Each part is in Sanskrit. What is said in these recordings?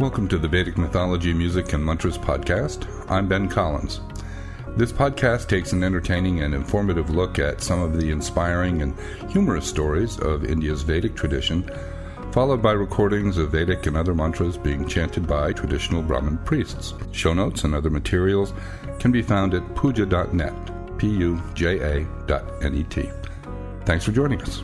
Welcome to the Vedic Mythology, Music, and Mantras podcast. I'm Ben Collins. This podcast takes an entertaining and informative look at some of the inspiring and humorous stories of India's Vedic tradition, followed by recordings of Vedic and other mantras being chanted by traditional Brahmin priests. Show notes and other materials can be found at puja.net, P U J A dot N E T. Thanks for joining us.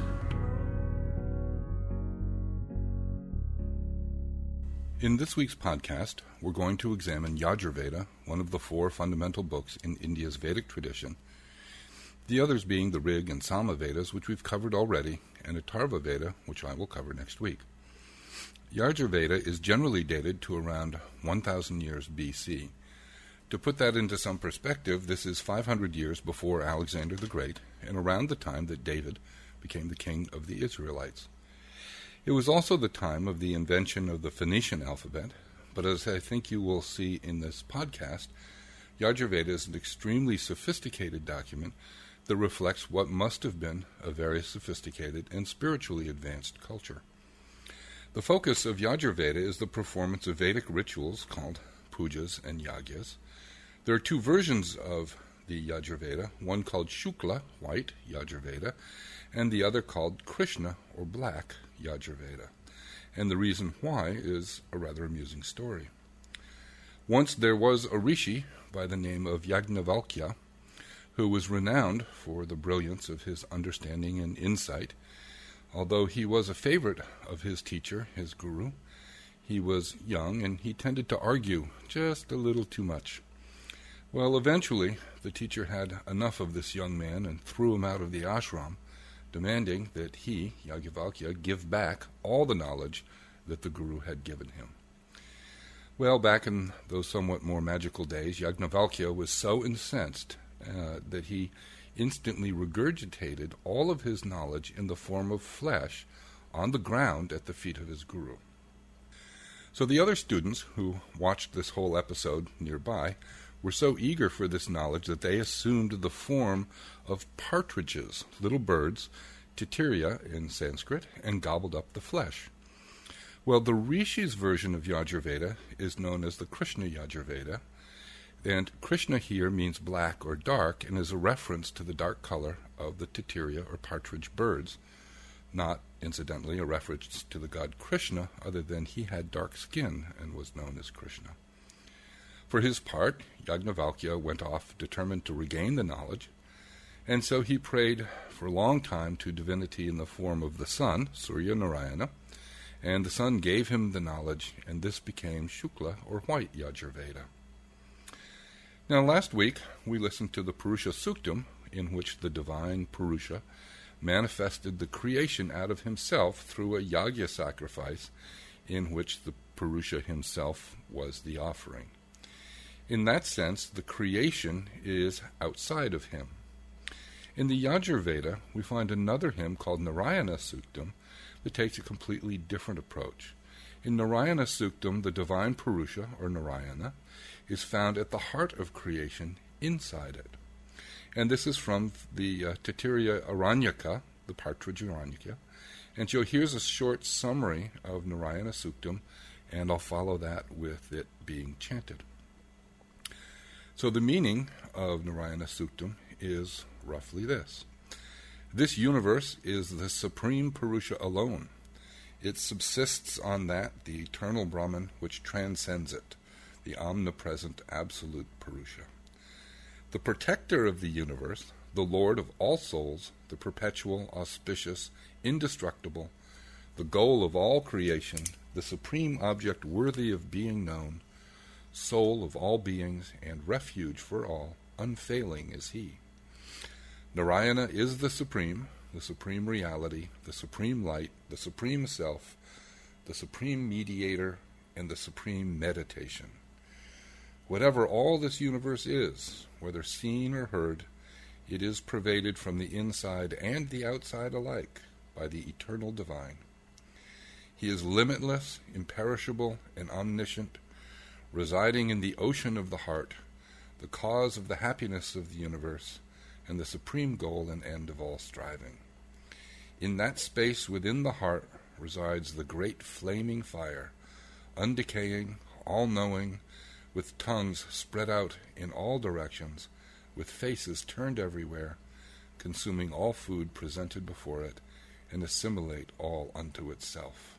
In this week's podcast, we're going to examine Yajurveda, one of the four fundamental books in India's Vedic tradition, the others being the Rig and Sama Vedas, which we've covered already, and Atharva Veda, which I will cover next week. Yajurveda is generally dated to around 1000 years BC. To put that into some perspective, this is 500 years before Alexander the Great, and around the time that David became the king of the Israelites. It was also the time of the invention of the Phoenician alphabet, but as I think you will see in this podcast, Yajurveda is an extremely sophisticated document that reflects what must have been a very sophisticated and spiritually advanced culture. The focus of Yajurveda is the performance of Vedic rituals called pujas and yagyas. There are two versions of the Yajurveda, one called Shukla, white Yajurveda, and the other called Krishna, or black Yajurveda. And the reason why is a rather amusing story. Once there was a rishi by the name of Yajnavalkya who was renowned for the brilliance of his understanding and insight. Although he was a favorite of his teacher, his guru, he was young and he tended to argue just a little too much. Well, eventually, the teacher had enough of this young man and threw him out of the ashram demanding that he, Yajnavalkya, give back all the knowledge that the Guru had given him. Well, back in those somewhat more magical days, Yajnavalkya was so incensed uh, that he instantly regurgitated all of his knowledge in the form of flesh on the ground at the feet of his guru. So the other students who watched this whole episode nearby were so eager for this knowledge that they assumed the form of partridges, little birds, titiria in Sanskrit, and gobbled up the flesh. Well, the Rishi's version of Yajurveda is known as the Krishna Yajurveda, and Krishna here means black or dark and is a reference to the dark color of the titiria or partridge birds, not, incidentally, a reference to the god Krishna, other than he had dark skin and was known as Krishna. For his part, Yajnavalkya went off determined to regain the knowledge, and so he prayed for a long time to divinity in the form of the sun, Surya Narayana, and the sun gave him the knowledge, and this became Shukla, or white Yajurveda. Now, last week we listened to the Purusha Suktam, in which the divine Purusha manifested the creation out of himself through a yagya sacrifice, in which the Purusha himself was the offering. In that sense, the creation is outside of him. In the Yajurveda, we find another hymn called Narayana Suktam that takes a completely different approach. In Narayana Suktam, the divine Purusha, or Narayana, is found at the heart of creation, inside it. And this is from the uh, Tatiria Aranyaka, the Partridge Aranyaka. And so here's a short summary of Narayana Suktam, and I'll follow that with it being chanted. So the meaning of Narayana Suktam is roughly this This universe is the supreme Purusha alone. It subsists on that, the eternal Brahman, which transcends it, the omnipresent absolute Purusha. The protector of the universe, the Lord of all souls, the perpetual, auspicious, indestructible, the goal of all creation, the supreme object worthy of being known, soul of all beings, and refuge for all, unfailing is he. Narayana is the supreme, the supreme reality, the supreme light, the supreme self, the supreme mediator, and the supreme meditation. Whatever all this universe is, whether seen or heard, it is pervaded from the inside and the outside alike by the eternal divine. He is limitless, imperishable, and omniscient, residing in the ocean of the heart, the cause of the happiness of the universe, and the supreme goal and end of all striving. In that space within the heart resides the great flaming fire, undecaying, all knowing, with tongues spread out in all directions, with faces turned everywhere, consuming all food presented before it, and assimilate all unto itself.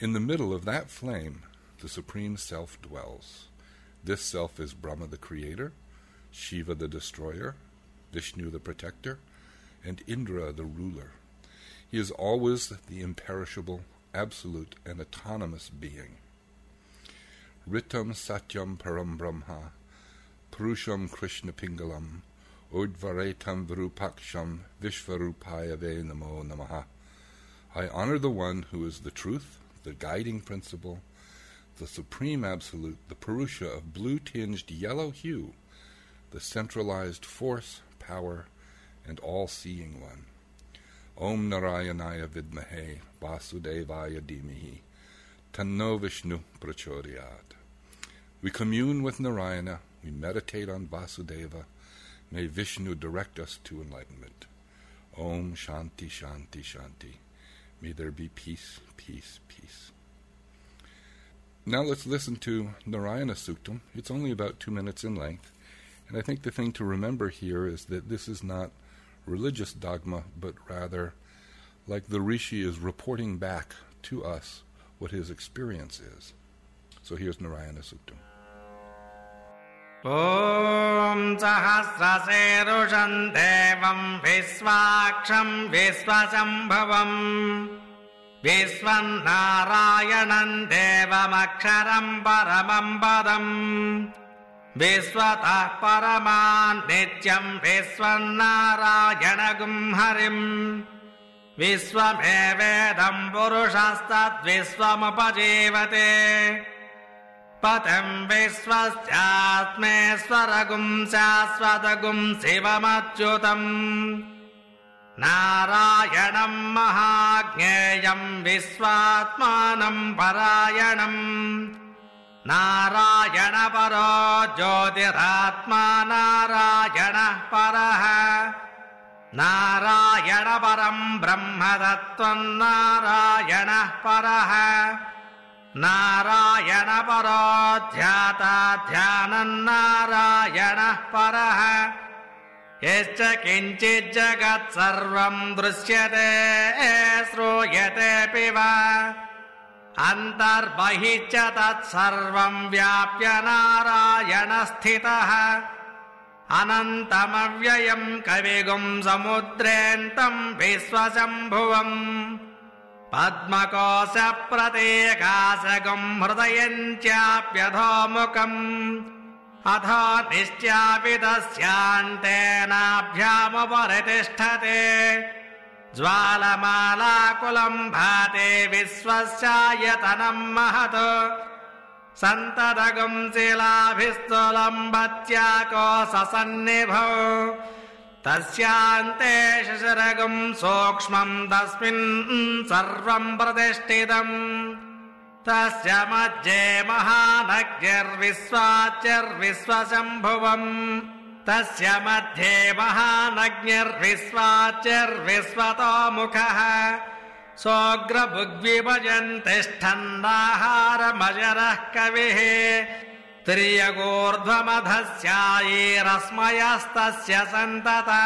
In the middle of that flame, the Supreme Self dwells. This Self is Brahma the Creator, Shiva the Destroyer, Vishnu the Protector, and Indra the Ruler. He is always the imperishable, absolute, and autonomous being. Ritam Satyam Param Brahma, Purusham Krishna Pingalam, Udvaretam Virupaksham Vishvarupaya Ve Namo Namaha. I honor the one who is the truth, the guiding principle, the supreme absolute, the Purusha of blue-tinged yellow hue, the centralized force, power, and all-seeing one. Om Narayanaya Vidmahe Vasudevaya Dhimahi Tanno Vishnu Prachodayat. We commune with Narayana, we meditate on Vasudeva. May Vishnu direct us to enlightenment. Om Shanti Shanti Shanti. May there be peace, peace, peace. Now let's listen to Narayana Suktam. It's only about two minutes in length. And I think the thing to remember here is that this is not religious dogma, but rather like the rishi is reporting back to us what his experience is. So here's Narayana Suktam. ॐ सहस्रशेरुषम् देवम् विश्वाक्षम् विश्वशम्भवम् विश्वम् नारायणम् देवमक्षरम् परमम् पदम् विश्वतः परमान् नित्यम् विश्वम् नारायणगुम् हरिम् विश्वमेवेदम् पुरुषस्तद्विश्वमुपजीवते पथम् विश्वस्यात्मेश्वरगुम् शाश्वतगुम् शिवमच्युतम् नारायणम् महाज्ञेयम् विश्वात्मानम् परायणम्। नारायणपरो ज्योतिरात्मा नारायणः परः। नारायणपरम् ब्रह्मतत्त्वम् नारायणः परः। नारायणपरो ध्याता ध्यानम् नारायणः परः यश्च किञ्चिज्जगत् सर्वम् दृश्यते श्रूयतेऽपि वा। अन्तर्बहिश्च तत्सर्वम् व्याप्य नारायणस्थितः अनन्तमव्ययम् कविगुम् समुद्रेऽन्तम् विश्वशम्भुवम्। पद्मकोशप्रतीकाशगुम् हृदयम् चाप्यधोमुखम् अथो निश्चापितस्यान्तेनाभ्यामुपरितिष्ठते ज्वालमालाकुलम् भाते विश्वस्यायतनम् महत्। सन्ततगुम् शिलाभिस्तुलम् भत्याकोशसन्निभौ तस्यान्ते शिशिरगुम् सूक्ष्मम् तस्मिन् सर्वम् प्रतिष्ठितम् तस्य मध्ये महानग्निर्विश्वाच्यर्विश्वशम्भुवम् तस्य मध्ये महानग्निर्विश्वाच्यर्विश्वतो मुखः सोऽग्रभुग्विभजन् तिष्ठन्नाहारमजरः कविः। त्रियगोर्ध्वमधस्यायैरस्मयस्तस्य सन्तता।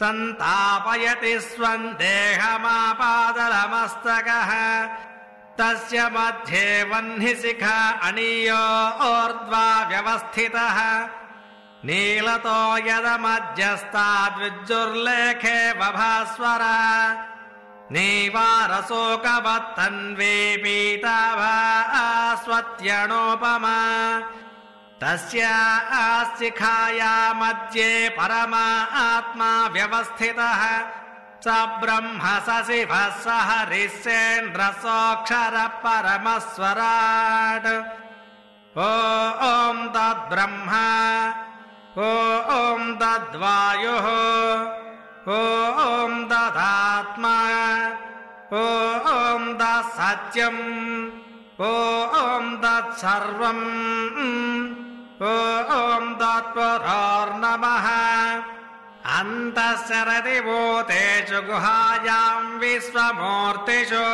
सन्तापयति स्वम् देहमापादलमस्तकः तस्य मध्ये वह्निशिखा अणीयो ऊर्ध्वा व्यवस्थितः। नीलतो यदमध्यस्ताद्विद्युर्लेखे बभास्वर। नीवारशोकवत्तन्वे पीताभास्वत्यणोपमा तस्य शिखाया मध्ये परमा आत्मा व्यवस्थितः स ब्रह्म शिवः स हरिश्चेन्द्रसोऽक्षर परमस्वराट् ॐ तद्ब्रह्म ॐ तद्वायुः ॐ तदात्मा ॐ तत्सत्यम् ॐ तत्सर्वम् ॐ तत्पुरोर्नमः अन्तःसरति भूतेषु गुहायाम् विश्वमूर्तिषु।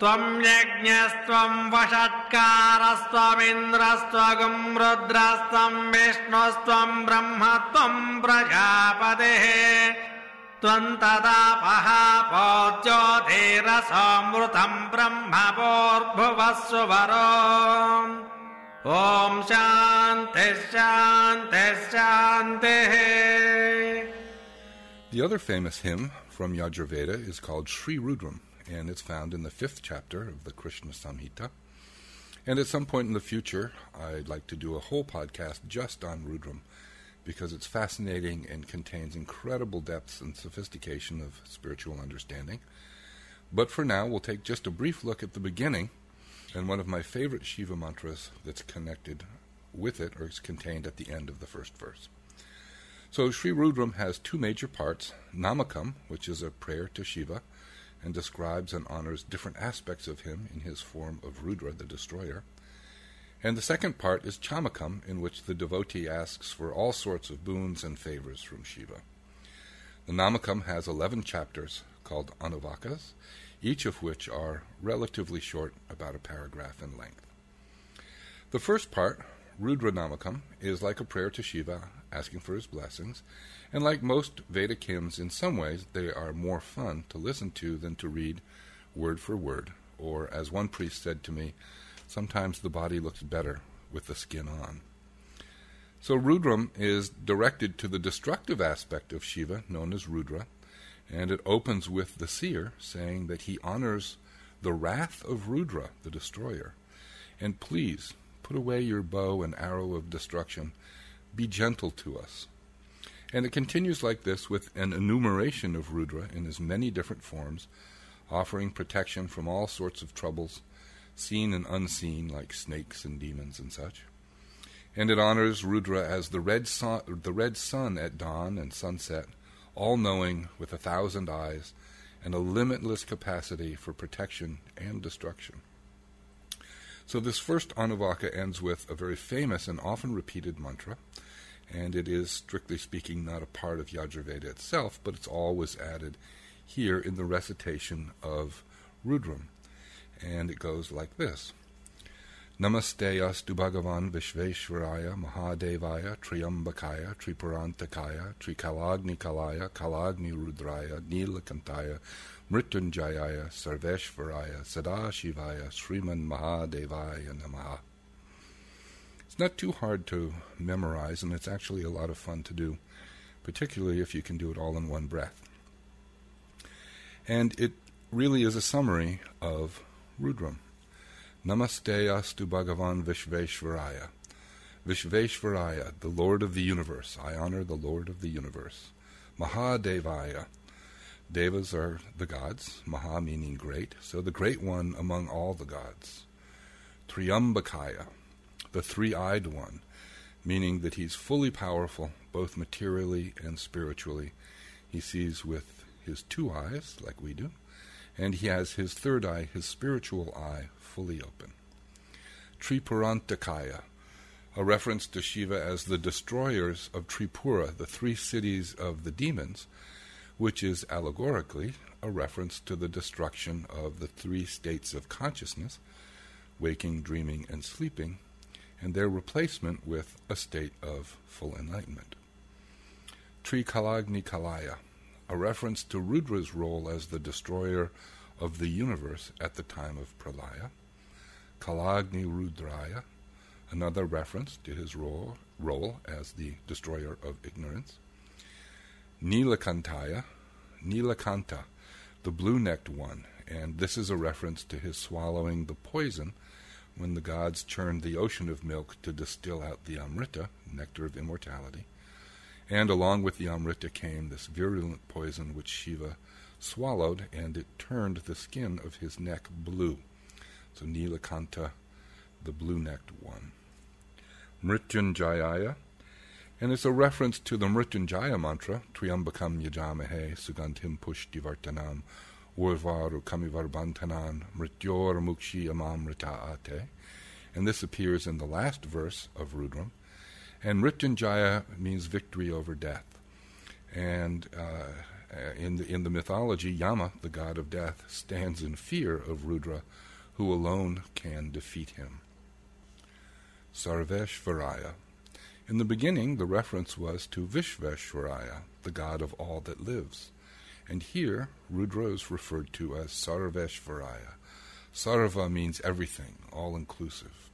त्वम् यज्ञस्त्वम् वषट्कारस्त्वमिन्द्रस्त्वगुम् रुद्रस्त्वम् विष्णुस्त्वम् ब्रह्म त्वम् प्रजापतिः। त्वम् तदापः पोज्योतिरसमृतम् ब्रह्म वोर्भुवस्वरो ॐ Shanti The other famous hymn from Yajurveda is called Sri Rudram, and it's found in the fifth chapter of the Krishna Samhita. And at some point in the future, I'd like to do a whole podcast just on Rudram, because it's fascinating and contains incredible depths and sophistication of spiritual understanding. But for now, we'll take just a brief look at the beginning and one of my favorite Shiva mantras that's connected with it or is contained at the end of the first verse. So Sri Rudram has two major parts Namakam, which is a prayer to Shiva and describes and honors different aspects of him in his form of Rudra, the destroyer. And the second part is Chamakam, in which the devotee asks for all sorts of boons and favors from Shiva. The Namakam has 11 chapters called Anuvakas, each of which are relatively short, about a paragraph in length. The first part, Rudra Namakam, is like a prayer to Shiva asking for his blessings, and like most Vedic hymns, in some ways they are more fun to listen to than to read word for word, or as one priest said to me, sometimes the body looks better with the skin on. So Rudram is directed to the destructive aspect of Shiva, known as Rudra, and it opens with the seer saying that he honors the wrath of Rudra, the destroyer. And please, put away your bow and arrow of destruction be gentle to us. And it continues like this with an enumeration of Rudra in his many different forms, offering protection from all sorts of troubles, seen and unseen, like snakes and demons and such. And it honors Rudra as the red, sun, the red sun at dawn and sunset, all knowing with a thousand eyes, and a limitless capacity for protection and destruction. So this first Anuvaka ends with a very famous and often repeated mantra, and it is, strictly speaking, not a part of Yajurveda itself, but it's always added here in the recitation of Rudram. And it goes like this. Namaste astu Bhagavan Vishveshwaraya Mahadevaya Triambakaya Tripurantakaya Trikalagnikalaya Kalagni Rudraya Nilakantaya Mrityunjayaya Sarveshwaraya Sadashivaya Sriman Mahadevaya Namaha. It's not too hard to memorize, and it's actually a lot of fun to do, particularly if you can do it all in one breath. And it really is a summary of Rudram. Namaste astu Bhagavan Vishveshwaraya. Vishveshwaraya, the Lord of the universe. I honor the Lord of the universe. Mahadevaya. Devas are the gods, Maha meaning great, so the great one among all the gods. Triambakaya, the three eyed one, meaning that he's fully powerful, both materially and spiritually. He sees with his two eyes, like we do, and he has his third eye, his spiritual eye, fully open. Tripurantakaya, a reference to Shiva as the destroyers of Tripura, the three cities of the demons, which is allegorically a reference to the destruction of the three states of consciousness waking, dreaming, and sleeping and their replacement with a state of full enlightenment. Trikalagni Kalaya, a reference to Rudra's role as the destroyer of the universe at the time of Pralaya. Kalagni Rudraya, another reference to his role, role as the destroyer of ignorance. Nilakantaya, Nilakanta, the blue-necked one, and this is a reference to his swallowing the poison when the gods churned the ocean of milk to distill out the Amrita, nectar of immortality. And along with the Amrita came this virulent poison which Shiva swallowed, and it turned the skin of his neck blue. So Nilakanta, the blue-necked one. Mrityunjayaya, and it's a reference to the Mrityunjaya mantra, Triambakam Yajamahe Sugandhim Pushtivartanam Urvaru Kamivarbantanan Mrityor Mukshi Amamrita Ate. And this appears in the last verse of Rudram. And Mrityunjaya means victory over death. And uh, Uh, in, the, in the mythology, Yama, the god of death, stands in fear of Rudra, who alone can defeat him. Sarveshvaraya. In the beginning, the reference was to Vishveshvaraya, the god of all that lives. And here, Rudra is referred to as Sarveshvaraya. Sarva means everything, all inclusive.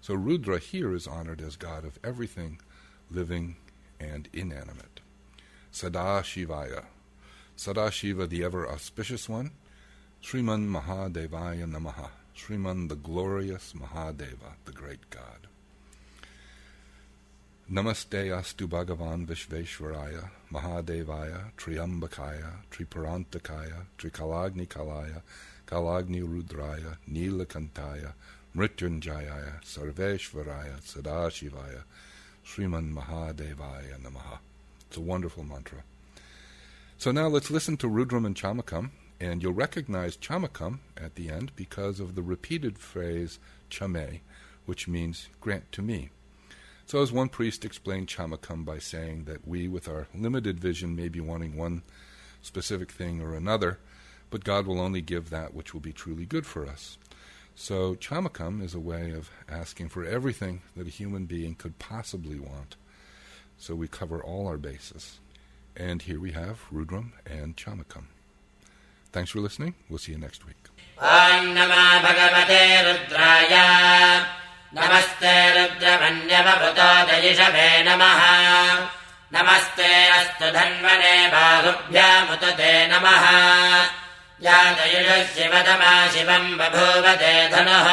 So Rudra here is honored as god of everything, living and inanimate. Sadashivaya. Sadashiva, the ever auspicious one. Sriman Mahadevaya Namaha. Sriman, the glorious Mahadeva, the great God. Namaste astu Bhagavan Vishveshwaraya, Mahadevaya, Triambakaya, Triparantakaya, Trikalagni Kalaya, Kalagni Rudraya, Nilakantaya, Mrityunjayaya, Sarveshwaraya, Sadashivaya, Sriman Mahadevaya Namaha. It's a wonderful mantra. So now let's listen to Rudram and Chamakam, and you'll recognize Chamakam at the end because of the repeated phrase Chame, which means grant to me. So, as one priest explained Chamakam by saying that we, with our limited vision, may be wanting one specific thing or another, but God will only give that which will be truly good for us. So, Chamakam is a way of asking for everything that a human being could possibly want. So, we cover all our bases. And here we have Rudram and Chamakam. Thanks for listening. We'll see you next week. ॐ नमः भगवते रुद्राय नमस्ते रुद्रमन्यवभृतोदयिषभे नमः नमस्ते अस्तु धन्वने बाहुभ्यामुत ते नमः यादयुषः शिवतमा शिवम् बभूव ते धनुः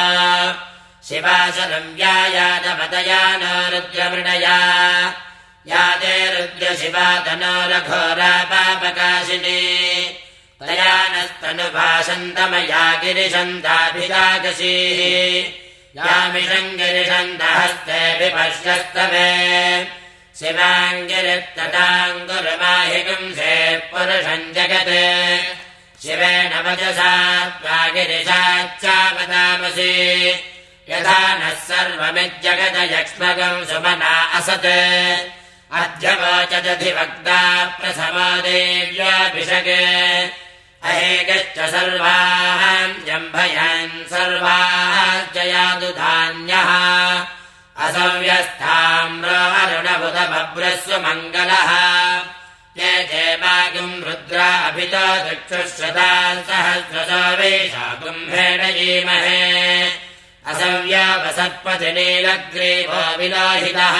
शिवाशरम् व्यायातपतया नो रुद्रमृडया या ते रुद्रशिवा तनोरघोरा पापकाशिनी तया नस्तनुभाषन्तमया गिरिशन्ताभिजागसीः यामिषम् गिरिशन्तहस्ते विपश्यस्तवे शिवाङ्गिरित्तदाङ्गुरुमाहिगुंसे पुरुषम् जगत्। शिवेन वचसा त्वा गिरिशाच्चावदामसि यथा नः सर्वमिज्जगत यक्ष्मगम् सुमना असत्। अद्य वोचदधिवक्ता प्रथमा देव्याभिषगे अहेगश्च सर्वान् जम्भयान् सर्वाश्चयादुधान्यः असव्यस्थाम्रो अरुणबुधभभ्रस्व मङ्गलः। ये चेवागुम् रुद्रा अभितो चक्षुश्रदा सहस्रशो वेशा कुम्भेण जीमहे असव्यावसत्पथि नीलग्रीवो विलोहितः।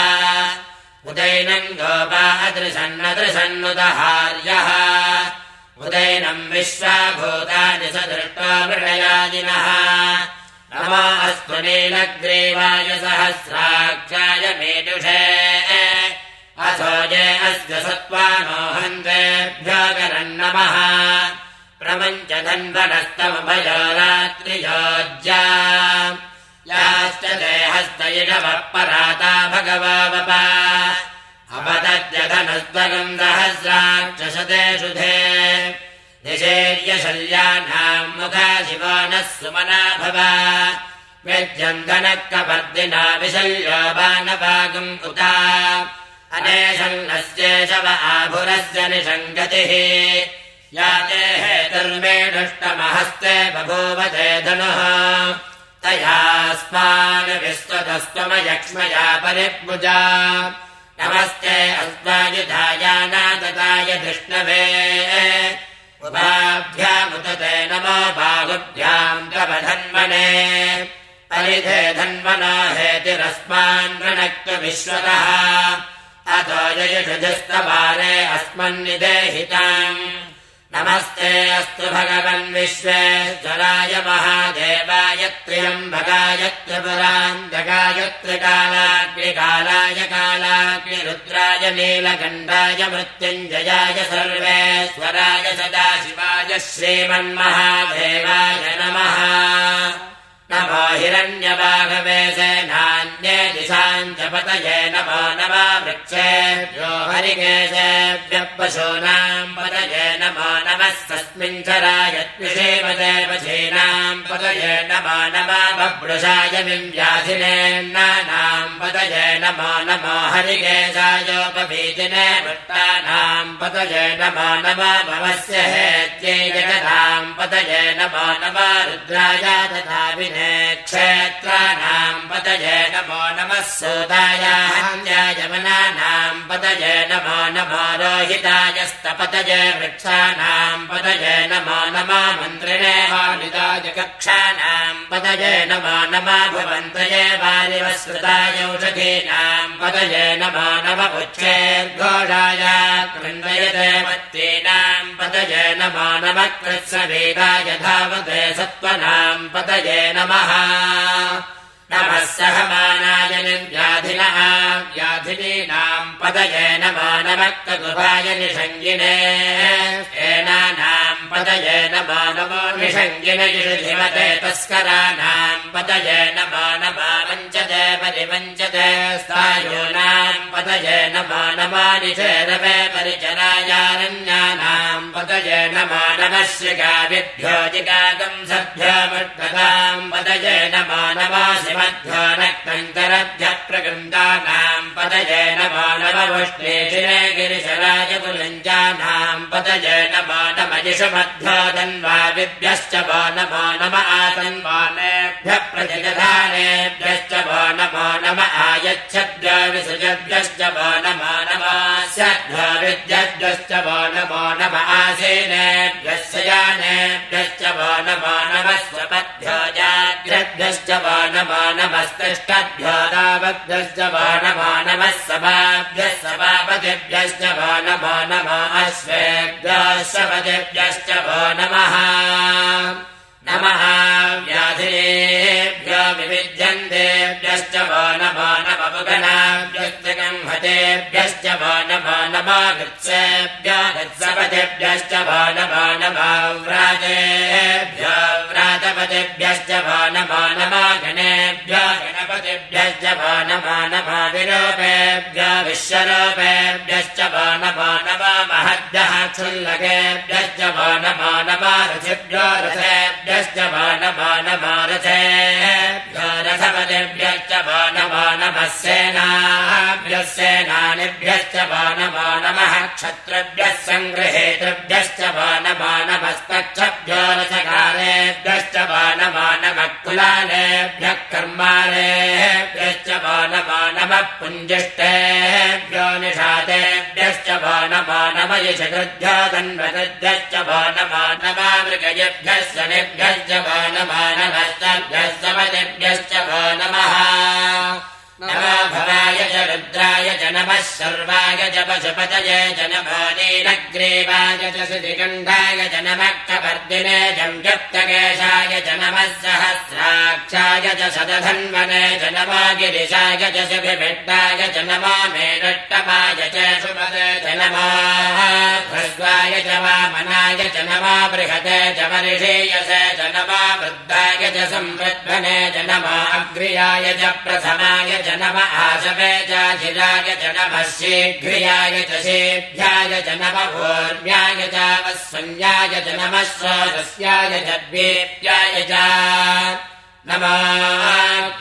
उदैनम् गोपा अदृशन्नदृशन्नुदहार्यः उदैनम् विश्वाभूतानि स दृष्ट्वा मृडयादिनः नमो अस्तु नीलग्रीवाय सहस्राक्षाय मेदुषे अथो ये अस्य गरम् नमः प्रमञ्च धन्वनस्तमभयो रात्रियोज्या याश्च देहस्तयिषवः पराता भगवावपा। अपतद्यधनस्त्वगम् सहस्राक्षशतेषु धे निषेर्यशल्यानाम् मुखा शिवो नः सुमना भव। व्यज्यम् धनकपर्दिना विशल्यो बाणवागम् उता। अनेशन्नस्येषव आभुरस्य निषङ्गतिः। या ते हेतुर्मेढुष्टमहस्ते बभूव ते धनुः। तयास्मान् विस्ततस्त्वमयक्ष्मया परिभुजा नमस्ते अस्मायुधायानादताय धृष्णवे उभाभ्यामुत ते नमो बाहुभ्याम् धन्वने। परिधे धन्वनो हेतिरस्मान् वृणक्तु विश्वतः। अतो ययुषुजस्तवारे अस्मन्निदेहिताम् नमस्ते अस्तु भगवन् विश्वेश्वराय महादेवाय त्र्यम्बकाय त्रिपुरान्तकाय त्रिकालाग्निकालाय कालाग्निरुद्राय नीलकण्ठाय मृत्युञ्जयाय सर्वेश्वराय सदाशिवाय श्रीमन्महादेवाय नमः हिरण्यबाघवे सेनान्ये दिशा च पतये नमो नमः वृक्षेभ्यो हरिकेशेभ्यः पशूनाम् पतये नमो नमः तस्मिन् चरायत्विषेवदेवधीनाम् पतये नमो नमः बभ्रुषाय विव्याधिनेन्नानाम् पतये नमो नमो हरिकेशायोपभीतिने भट्टानाम् पतये नमो नमः भवस्य हेत्यै जगताम् पतये नमो नमः रुद्राय तथा विने क्षेत्राणाम् पतये नमो नमः सोदायान्यायमनानाम् पतये नमो नमो रोहितायस्तपतये वृक्षाणाम् पतये नमो नमो मन्त्रिणे वालिदाय कक्षाणाम् पतये नमो नमः भवन्तये वालिवस्कृताय औषधीनाम् पतये नमो नम उच्चैर्घोषाय कृण्वयते मत्तीनाम् पतये नमो नमः कृत्सवेदाय सत्त्वनाम् पतये नमः। नमः सहमानाय निर्व्याधिनः व्याधिनीनाम् पदये नमो नमक्तगुभाय निषङ्गिने एनानाम् युषिमते तस्कराणाम् पदये नमो नमो वञ्चते परिवञ्चते स्थायूनाम् पदये नमो नमो निषेदवे परिचरायारण्यानाम् पदये नमो नमः श्रिकाभिभ्यो जिगागम् सभ्यमुद्गताम् पदये नमो नमो शिमध्यो नक्तन्तरभ्यः प्रगृन्दानाम् पदये नमो नमवुष्णेशिरे गिरिशराय कुलञ्जानाम् पदये नमो नमयिषुमध्यो धन्वादिभ्यश्च वो नमो नम आतन्वानेभ्यः प्रतिदधानेभ्यश्च वो नमो नम आयच्छद्भ्यो विसृजद्भ्यश्च वो नमो नमास्यद्भ्यो विद्यद्भ्यश्च वो नमो नम आसीनेभ्यश्च यानेभ्यश्च वो नमो नमः स्वपद्भ्यो जाग्रद्भ्यश्च वो नमो नमस्तिष्ठद्भ्यो दावद्भ्यश्च वो नमो नमः सभाभ्यः सभापतिभ्यश्च वो नमो नमो अश्वेभ्यः सपतिभ्यश्च वो नमः नमः व्याधिनेभ्यो विविध्यन्तेभ्यश्च वो नमो नमपुगणाभ्यश्च गंहतेभ्यश्च वो नमो नमो नमो गणेभ्यो गणपतिभ्यश्च वो नमो नमो विरूपेभ्यो विश्वरूपेभ्यश्च वो महद्यः क्षुल्लकेभ्यश्च वो नमो नमो रथिभ्यो रथेभ्यश्च वो नमो नमो रथेभ्यो रथपतिभ्यश्च वो नमो नमः सेनाभ्यः सेनानिभ्यश्च वो नमो नमः क्षत्रभ्यः सङ्गृहेतृभ्यश्च वो नमो नमस्तक्षभ्यो रथकारेभ्यश्च वो नमो नमः कुलालेभ्यः कर्मालेभ्यश्च वो नमो नमः पुञ्जिष्टेभ्यो निषादेभ्यश्च वो नमो नम यशकृभ्यो धन्वकृभ्यश्च वो च नमो नीलग्रीवाय च श्रीकण्ठाय च नमः कपर्दिने जम्युक्तकेशाय च नमः सहस्राक्षाय च शतधन्वने च नमो गिरिशाय च सुभिभिड्डाय च नमो मेरुट्टमाय च सुपदे च नमो भृस्वाय च वामनाय च नमो बृहते च वर्षेयसे च नमो वृद्धाय च नमो अग्र्याय च प्रथमाय च नम आशवे चाधिराय च नमः शीघ्रियाय च शेभ्याय च नम भूर्व्याय च वस्वन्याय च नमः। स्रोतस्याय च द्वेप्याय च नमो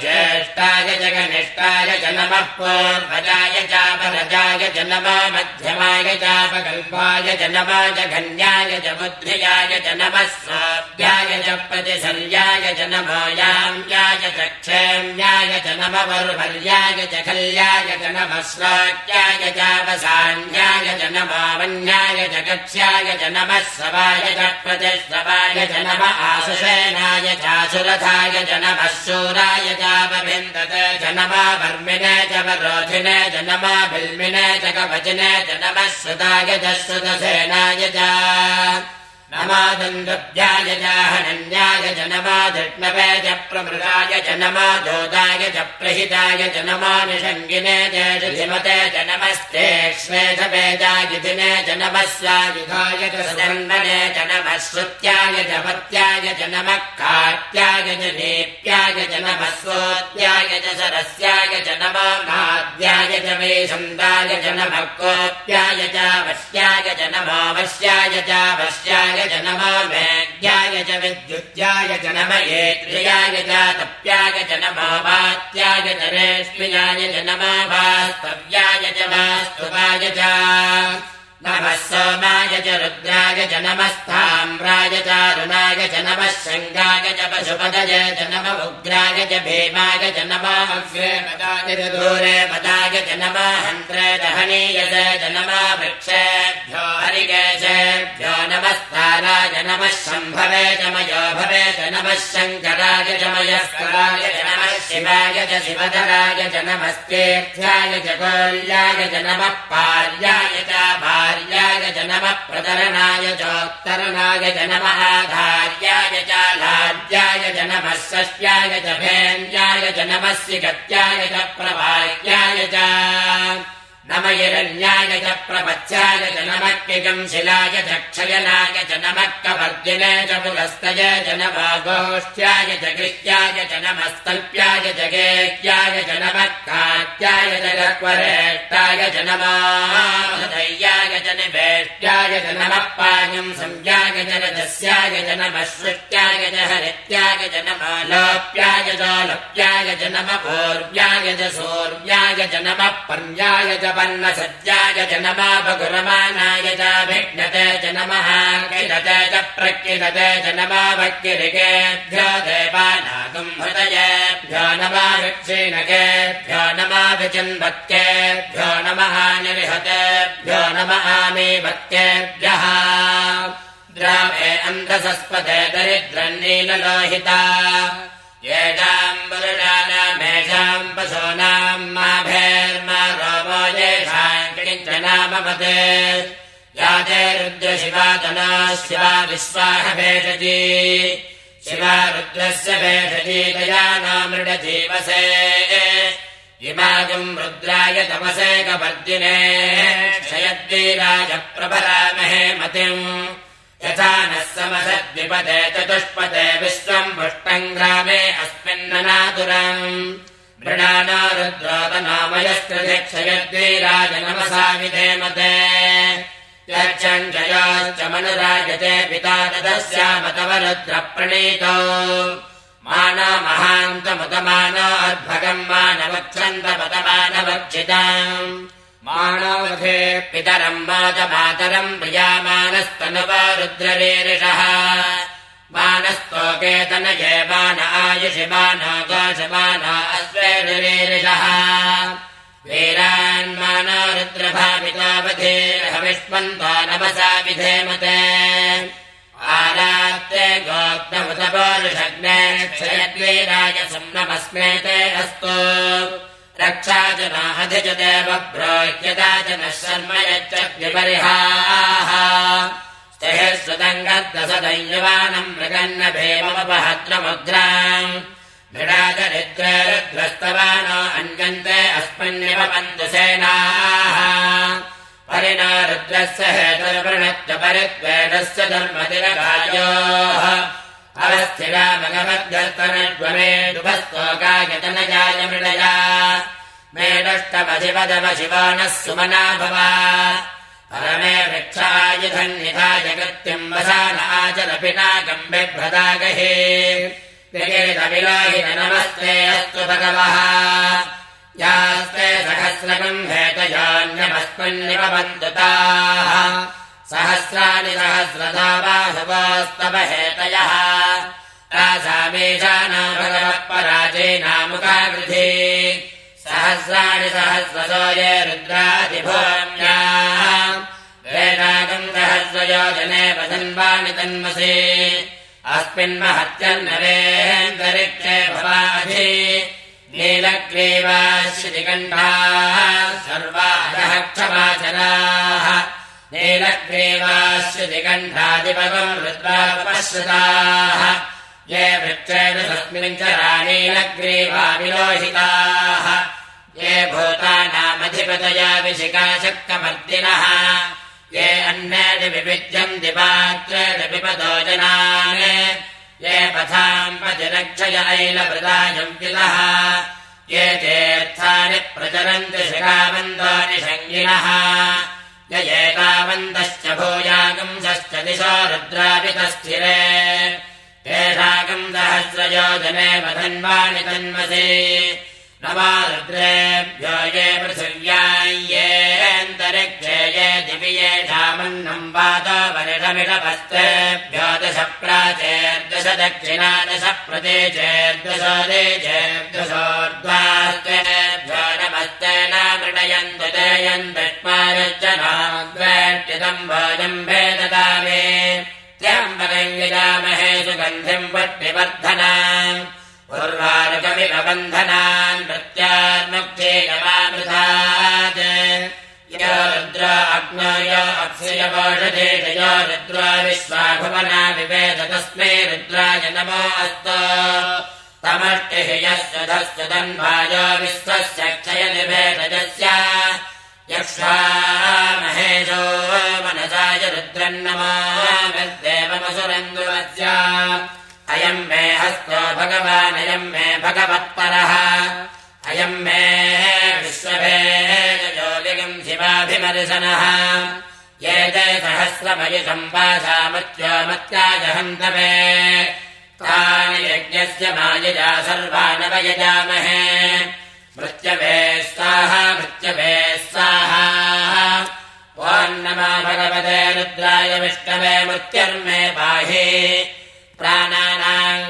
ज्येष्ठाय च गनिष्ठाय च नमः पूर्वजाय चापरजाय च नमो मध्यमाय चापकल्पाय च नमो जघन्याय च बुद्ध्याय च नमः स्वाभ्याय च प्रतिसर्याय च नमो याम्याय च क्षेम्याय च नम वरुभर्याय च खल्याय च नमः श्लोक्याय चावसान्याय च नमो वन्याय च कक्ष्याय च नमः सवाय च प्रतिश्रवाय च नम आशुषेनाय चासुरथाय च नमः शूराय चापभिन्दते च नमा वर्मिने च वरोधिने च नमा बिल्मिने च कवचिने च नमः श्रुताय च श्रुतसेनाय च नमादन्दभ्याय च हनन्याय च नमाधिष्णवे च प्रमृगाय च नमा दोदाय च प्रहिताय च नमा निषङ्गिने च नमस्ते श्वेतवेदायुधिने च नमः स्वायुधाय च सजन्मने च नमः श्रुत्याय च पत्याय च नमः कात्याय च नेप्याय च नमः स्वोत्याय च सरस्याय च नमो नाद्याय च वेशन्दाय च नमः कोप्याय च वश्याय च नमो वश्याय च वश्याय च नमो मेघ्याय च विद्युत्याय च नमो वास्तव्याय च वास्तुवाय च नमः सोमाय च रुद्राय च नमस्ताम्राय चारुणाय च नमः शङ्गाय च पशुपदय च नम उग्राय च भीमाय च नमः अग्रे पदाय च दूरे पदाय च नमः वृक्षेभ्यो हरिकेशेभ्यो नमस्ताराय नमः शम्भवे च मयो भवे च नमः च मयस्कराय च नमः शिवाय च शिवधराय च नमस्तेऽर्थ्याय च कोल्याय च नमः पार्याय च भार्याय च नमः प्रतरणाय चोत्तरणाय च नमः आधार्याय च लाड्याय च नमः षष्ट्याय च भेन्द्याय च नमः, सिगत्याय च प्रभाग्याय च। नम हिरण्याय च प्रपच्याय च नमः किगम् शिलाय च क्षयनाय च नमः, कवर्जिने च पुरस्तय च नमः गोष्ठ्याय च कृत्याय च नमस्तल्प्याय च गेत्याय च नमः कात्याय च गक्वरेष्टाय च च निवेष्ट्याय च नमः पायम् संज्ञाय च रजस्याय च नमः सृष्ट्याय च हरित्याय च नमः लोप्याय च लप्याय च नमः पूर्व्याय च सूर्याय च नमः पर्याय च पन्नसज्जाय च नमः बगुरमानाय च विघ्नते च नमः किलते च प्रकिलते च नमः भक्तिरिकेभ्यो देवानागम् हृदयेभ्यो नमः वृक्षीणकेभ्यो नमः विचिन्वत्केभ्यो नमः निरिहतेभ्यो नमः अन्धसस्पदे दरिद्रन्नीललोहिता येषाम् वरुणानामेषाम् पशूनाम् माभेर्मा रोमो येषाम् किञ्चनामवते याते रुद्रशिवातना शिवा विश्वाहभेषजी शिवा रुद्रस्य भेषजीतया नामृडजीवसे इमागम् रुद्राय तमसे कपर्दिने क्षयद्वीराय प्रभरामहे मतिम्। यथा नः समसद्विपदे चतुष्पदे विश्वम् पुष्टम् ग्रामे अस्मिन्ननातुरम् मृणाना रुद्रोतनामयस्कृतिक्षयद्वीराज नमसा विधेमते यच्छम् जयोश्च मनुराजते पिता तदस्याम तव रुद्रप्रणीतो मानो महान्तमुदमानो अद्भगम् मानवच्छन्दपदमानवक्षिताम् माणवधे पितरम् मातमातरम् प्रियामानस्तनुवा रुद्ररीरिषः मानस्तोकेतनये मान आयुषि मानो गोषमानो अश्वेरिरीरिषः वीरान्मानो रुद्रभावितावधीर्हविष्मन्तो नमसा विधेमते आरात्रे गोग्नमुतपोरुषग्ने क्षयद्वीराय सम्नमस्मेते अस्तु। रक्षा च नाधिज देव ब्रोह्यता च नः शर्म यच्चग्निबर्हाः स्थिःसुतङ्गद्दसदैयवानम् मृगन्न भीममपहत्रमुद्राम् मृडाचरिद्रे रुद्रस्तवानो अन्यन्ते अस्मिन्निवपन्तु सेनाः परिणा रुद्रस्य हेतुर्वृणत्य परित्वेदस्य धर्मतिरगायोः अवस्थिरा भगवद्गर्तनज्वमे दुभस्तोकायतनजाय मृडया मेडष्टमधिपदव शिवा नः सुमना भवा। परमे वृक्षायुधन्निधाय कृत्यम् वसान आचरपिनाकम् बिभ्रदागहे विगिरितविलोहित नमस्ते अस्तु भगवः यास्ते सहस्रकम् हेतयोन्यमस्मिन्निपबन्तु ताः सहस्राणि सहस्रधा बाहुवोस्तव हेतयः रासामेषाना भगवः पराजेनामुखाकृधि सहस्राणि सहस्रसो ये रुद्रादिभूम्याः। वेदागम् सहस्रयोजने वदन्वाणि तन्मसि। अस्मिन्महत्यन्नरेन्दरिक्षे भवाधि नीलग्रीवाश्रिकण्ठाः सर्वादः क्षमाचराः नीलग्रीवाश्रिकण्ठादिपगम् रुद्रापश्रुताः ये वृक्षेण तस्मिन् च रानीलग्रीवा विलोहिताः ये भूतानामधिपतया विशिकाशक्तमर्दिनः ये अन्येन विविध्यम् दिपात्रेण विपदो जनान् पतिरक्षय ऐलवृदायम्पितः ये चेत्थानि प्रचरन्ति शिखाबन्धानि शङ्गिनः। य एतावन्तश्च भूयागंसश्च सहस्रयोजने वधन्वानि तन्मसि न वा रुद्रेभ्यो ये पृथिव्यायेऽन्तरिक्षे ये दिवि दश प्राचेर्दश दक्षिणा दश प्रदेशेर्दशोदेशेर्दशोर्ध्वास्तेभ्यो नमस्तेन मृडयन्तु तेयन्तष्मारश्च नाद्वेष्टितम् भोजम् भेददामे त्र्यम्बकम् यजामहे सुगन्धिम् वट्टिवर्धनाम् पूर्वारुकमिव बन्धनान् प्रत्यान्मुक्तेयमामृतात् रुद्र अग्नो यो अक्षयवोषधेश यो रुद्रा विश्वाभुवना विवेद तस्मै रुद्राय नमो अस्तु। तमष्टिः यस्य धस्य तन्वायो विश्वस्य क्षय निवेदजस्य मनसाय रुद्रन्नमादेवमसुरन्दुवस्य अयम् मे हस्तो भगवानयम् मे भगवत्परः। अयम् मे शिवाभिमर्शनः ये ते सहस्रमयुसम्पासामत्योमत्याजहन्तवे तानि यज्ञस्य मायजा सर्वानवयजामहे मृत्यवे स्वाहा मृत्यवे स्वाहा। ॐ भगवते रुद्राय विष्णवे मृत्युर्मे पाहि। प्राणानाम्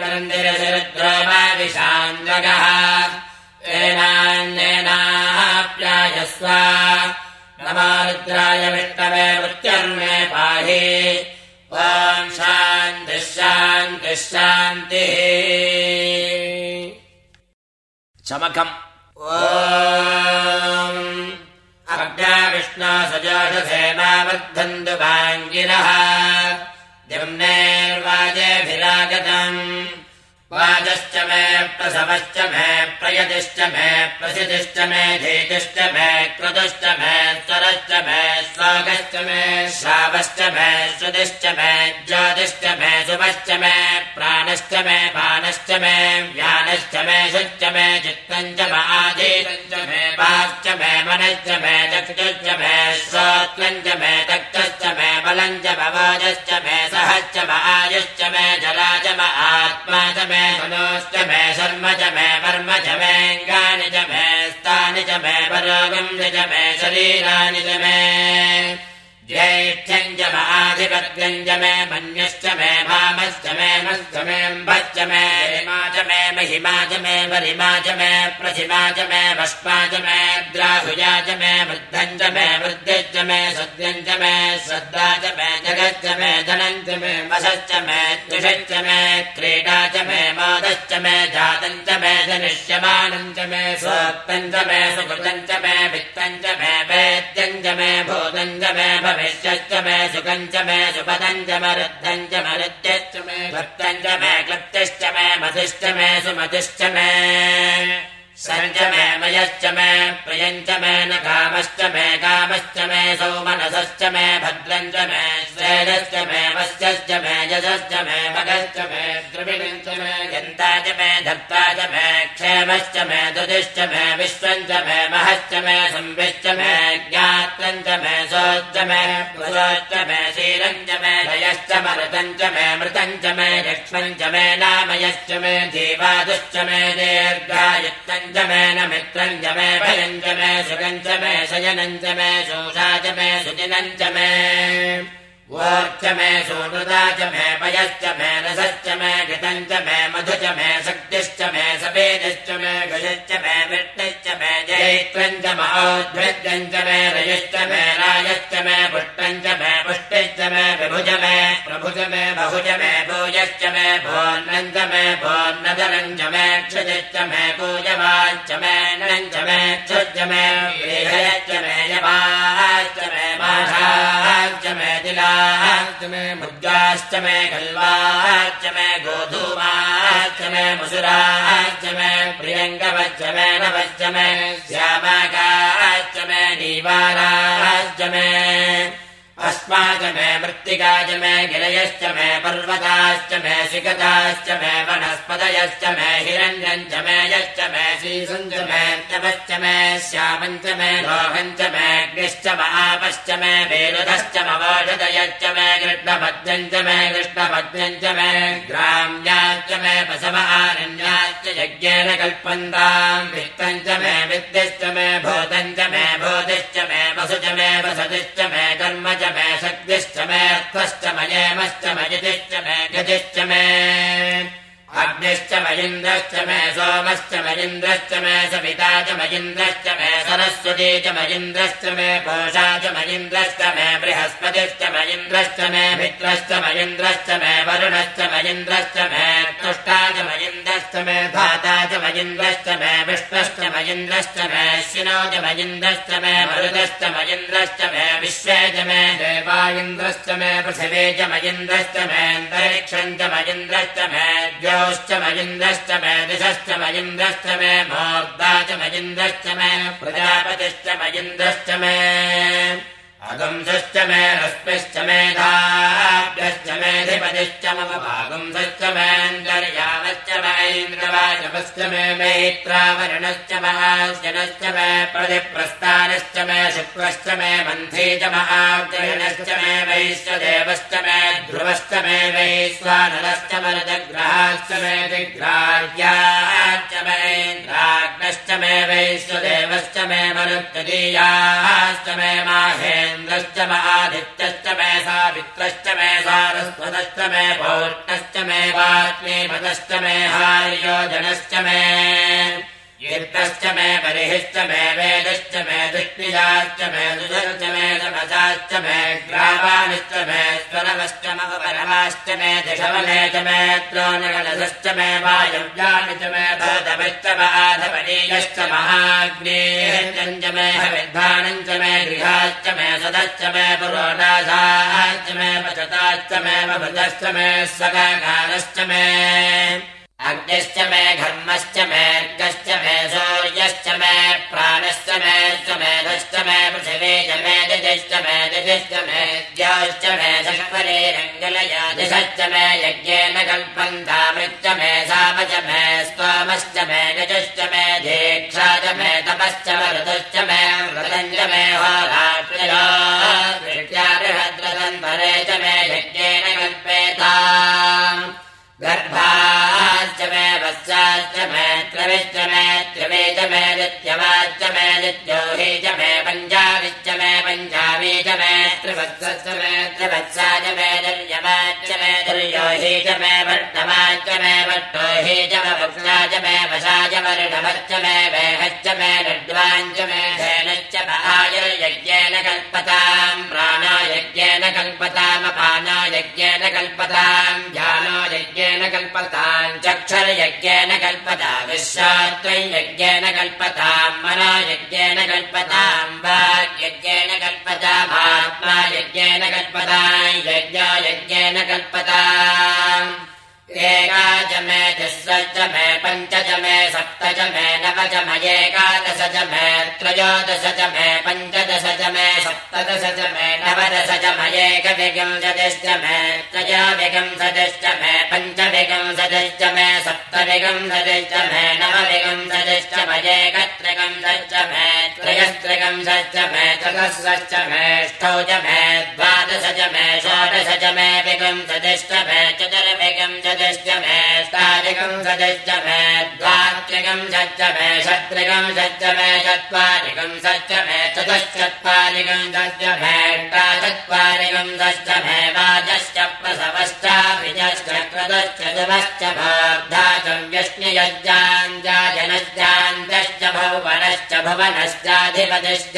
एनान्येनाप्यायस्व नमा रुद्राय विष्णवे मृत्युर्मे पाहि। ॐ शान्तिः शान्तिः शान्तिः। चमकम्। अग्ना विष्णा सजोषसेनावर्धन्तु वाङ्गिरः दिम्नेर्वाजेभिरागतम्। वाजश्च मे प्रसवश्च मे प्रयतिश्च मे प्रसितिश्च मे धीतिश्च मे क्रतुश्च मे स्वरश्च मे स्वागश्च मे श्रावश्च मे श्रुतिश्च मे ज्योतिश्च मे शुभश्च मे प्राणश्च मे पानश्च मे व्यानश्च मे शुश्च मे चित्तम् च माधीतम् च मे वाक्च मे मनश्च मे चक्षुश्च मे श्रोत्रम् च मे तक्षश्च मे बलम् च भवोजश्च मे सहश्च आयुश्च मे जला मे परोगम् च मे शरीराणि च मे ज्येष्ठ्यम् च माधिपत्यम् च मे मन्यश्च मे भामश्च मे मश्च मेऽम्भश्च मे हिमा च मे महिमा च मे वरिमा च मे प्रतिमा च मे भस्मा च मे द्राहुजा च मे वृद्धम् च मे वृद्धिश्च मे सत्यम् च मे श्रद्धा च मे जगच्च मे धनम् च मे वशश्च मे द्विषश्च मे क्रीडा च मे मोदश्च च मे जनिष्यमानम् च मे स्वत्तम् च मे सुकृतम् च मे वित्तम् च मे वेद्यम् च मे भूतम् च मे भविष्यश्च मे सुखम् च मे सुपदम् च मरुद्धम् च मरुत्यश्च मे भक्तम् च मे क्लप्तिश्च मे मतिश्च मे सुमतिश्च मे। सञ्च मे मयश्च मे प्रियम् च मे न कामश्च मे कामश्च मे सौमनसश्च क्षेमश्च मे दुदिश्च मे विश्वम् च मे महश्च मे संविश्च मे ज्ञात्रम् च मे सोच्च मे पुरोश्च मे शीलम् च मे भयश्च मे मृतम् च मे नामयश्च मे धीवादुश्च मे दीर्घायुक्तम् च मे न मित्रम् च मे भयम् च मे सुखम् च मे शयनम् च मे शोषा च मे सुदिनम् च मे वोर्च मे सोनृता च मे पयश्च मे रसश्च मे च मे रजश्च मे राजश्च मे पुष्टम् च मे पुष्टिश्च मे विभुज मे प्रभुज मे बहुज मे भूयश्च मे भोर्णम् च मे भोर्णधरम् च मे क्षजश्च मे पूजवाच्च मे नम् च मे क्षुज्ज मे गृहयश्च मे यवाश्च मे माषाश्च तिलाश्च मे मुद्गाश्च मे गोधूमाश्च मे मुसुराश्च मे प्रियङ्गवश्च मे नवश्च मे श्यामाकाश्च मे दीवाराश्च मे भस्मा च मे मृत्तिका च मे गिरयश्च मे पर्वताश्च मे शिखताश्च मे वनस्पतयश्च मे हिरण्यम् च मे यश्च मे शीसम् च मे तपश्च मे श्यामम् च मे लोहम् च मे अग्निश्च महापश्च मे वेरुधश्च मवोषधयश्च मे कृष्णपद्यम् च मे कृष्णपद्यम् च मे ग्राम्याश्च मे पशव आरण्याश्च यज्ञेन कल्पन्ताम् वित्तम् च मे विद्यश्च मे भूतम् च मे भूतिश्च मे वसु च मे वसतिश्च मे कर्म च मे शक्तिश्च मे अर्थश्च मयेमश्च मयतिश्च मे गतिश्च मे अग्निश्च मयिन्द्रश्च मे सोमश्च मयिन्द्रश्च मे सविता च मयिन्द्रश्च मे सरस्वती च मयिन्द्रश्च मे पोषा च मयिन्द्रश्च मे बृहस्पतिश्च मयिन्द्रश्च मे मित्रश्च मयिन्द्रश्च मे वरुणश्च मयिन्द्रश्च मे तुष्टा च मयिन्द्रश्च मे धाता च मयिन्द्रश्च मे विष्णश्च मयिन्द्रश्च मे शिनो च मयिन्द्रश्च मे मरुदश्च मयिन्द्रश्च मे विश्वे च मे देवा इन्द्रश्च मे पृथिवे च मयिन्द्रश्च मे अन्तरिक्षम् च मयिन्द्रश्च मे द्योश्च मयिन्द्रश्च मे दिशश्च मयिन्द्रश्च मे प्रजापतिश्च मयिन्द्रश्च मे अगुंसश्च मे रश्मिश्च मेधाभ्यश्च मेधिपतिश्च मम भागुंसश्च मेऽन्तर्यामश्च महेन्द्रवाजपश्च मे मैत्रावरुणश्च महाशनश्च मे प्रतिप्रस्थानश्च मे शुक्रश्च मे मन्थी च महाग्रहणश्च मे वैश्वदेवश्च मे ध्रुवश्च मे वैश्वानरश्च मरुदग्रहाश्च मे दिग्राह्याश्च मेन्द्राग्नश्च मे वैश्वदेवश्च मे मरुत्तदीयाश्च मे माहेन्द्रश्च महादित्यश्च मे सावित्रश्च मे सारस्वतश्च मे पौष्णश्च मे वाग्नेपदश्च मे हार्योजनश्च मे कीर्तश्च मे परिहिश्च मे वेदश्च मे दुष्टिजाश्च मे दुधश्च मे तपसाश्च मे ग्रावानिश्च मे स्वरवश्च मम परमाश्च मे दिशवले च मे द्रोणगणधश्च मे वायव्यानि च मे भूतविश्च माधवनीयश्च महाग्नेश्च मे हविद्धानम् च मे गृहाश्च मे सदश्च मे पुरोडाशाश्च मे पचताश्च मे मभृतश्च मे सगाकारश्च मे अग्निश्च मे घर्मश्च मेऽर्गश्च मे सूर्यश्च मे प्राणश्च मे मेधश्च मे च मे दिजश्च मे दिजश्च मे द्योश्च मे शक्वरे रङ्गलया दिशश्च मे यज्ञेन कल्पन्तामृश्च मे साम च मे स्तोमश्च मे गजश्च मे दीक्षा च मे तपश्च मरुतश्च च मे पञ्जाविश्च मे पञ्जावी च मे त्रिवत्सश्च मे त्रिवत्सा च मे निर्यवाच्च मे दुर्योहि च मे भट्टवाच्च मे भट्टोहि च मे वक्सा च मे वशा च वर्णवच्च मे वेहश्च मे लड्वाञ्च धेनश्च आयुर्यज्ञेन कल्पताम् प्राणायज्ञेन कल्पतामपाना यज्ञेन कल्पताम् यज्ञेन कल्पताम् चक्षरयज्ञेन कल्पता विश्वात्वम् यज्ञेन कल्पताम् मनो यज्ञेन कल्पताम् वाग्यज्ञेन कल्पतामात्मा यज्ञेन कल्पताम् यज्ञो यज्ञेन कल्पताम् एका च मे तिस्रश्च मे पञ्च च मे सप्त च मे नव च मयेकादश च मे त्रयोदश च मे पञ्चदश च मे सप्तदश च मे नवदश च मे त्रयोविगंसतिश्च मे पञ्चविगंसतिश्च मे सप्तविगंसतिश्च मे नवविगंसतिश्च मयेकत्रिगंसश्च मे त्रयस्त्रिगंसश्च मे चतुस्रश्च मेष्ठौ च मे द्वादश च मे षोडश च मे विगंसतिश्च मे चतुर्विगंसतिश्च मे अष्टादिगंसतिश्च मे द्वात्रिगंसश्च मे षट्त्रिगंसश्च मे चत्वारिगंसश्च मे चतुश्चत्वारिगंसश्च मे अष्टाचत्वारिगंसश्च मे वाजश्च प्रसवश्चाभिजश्च क्रतश्च दिवश्च भोर्धा च व्यश्नियज्जाञ्जाजनश्चान्तश्च भुवनश्च भुवनश्चाधिपतिश्च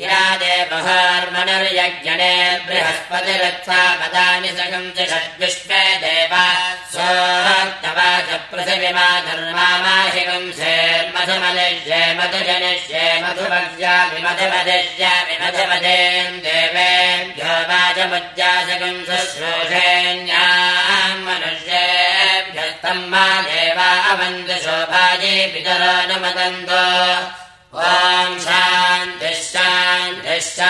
गिरादेवहार्मणर्यज्ञणे बृहस्पतिरक्षा पदानि सगम् षड्विश्वे देवा सोक्तवाच पृथिविमा मधुमलिष्ये मधुजनिष्ये मधुमज्यामि मधुमदिष्यामि मधुमदेन् देवेभ्यो वाचमुज्जासगम् शुश्रूषेण्याम् मनुष्येभ्यस्तम् मा देवा अवन्तु शोभाजे पितरो न मदन्तो। ॐ यश्च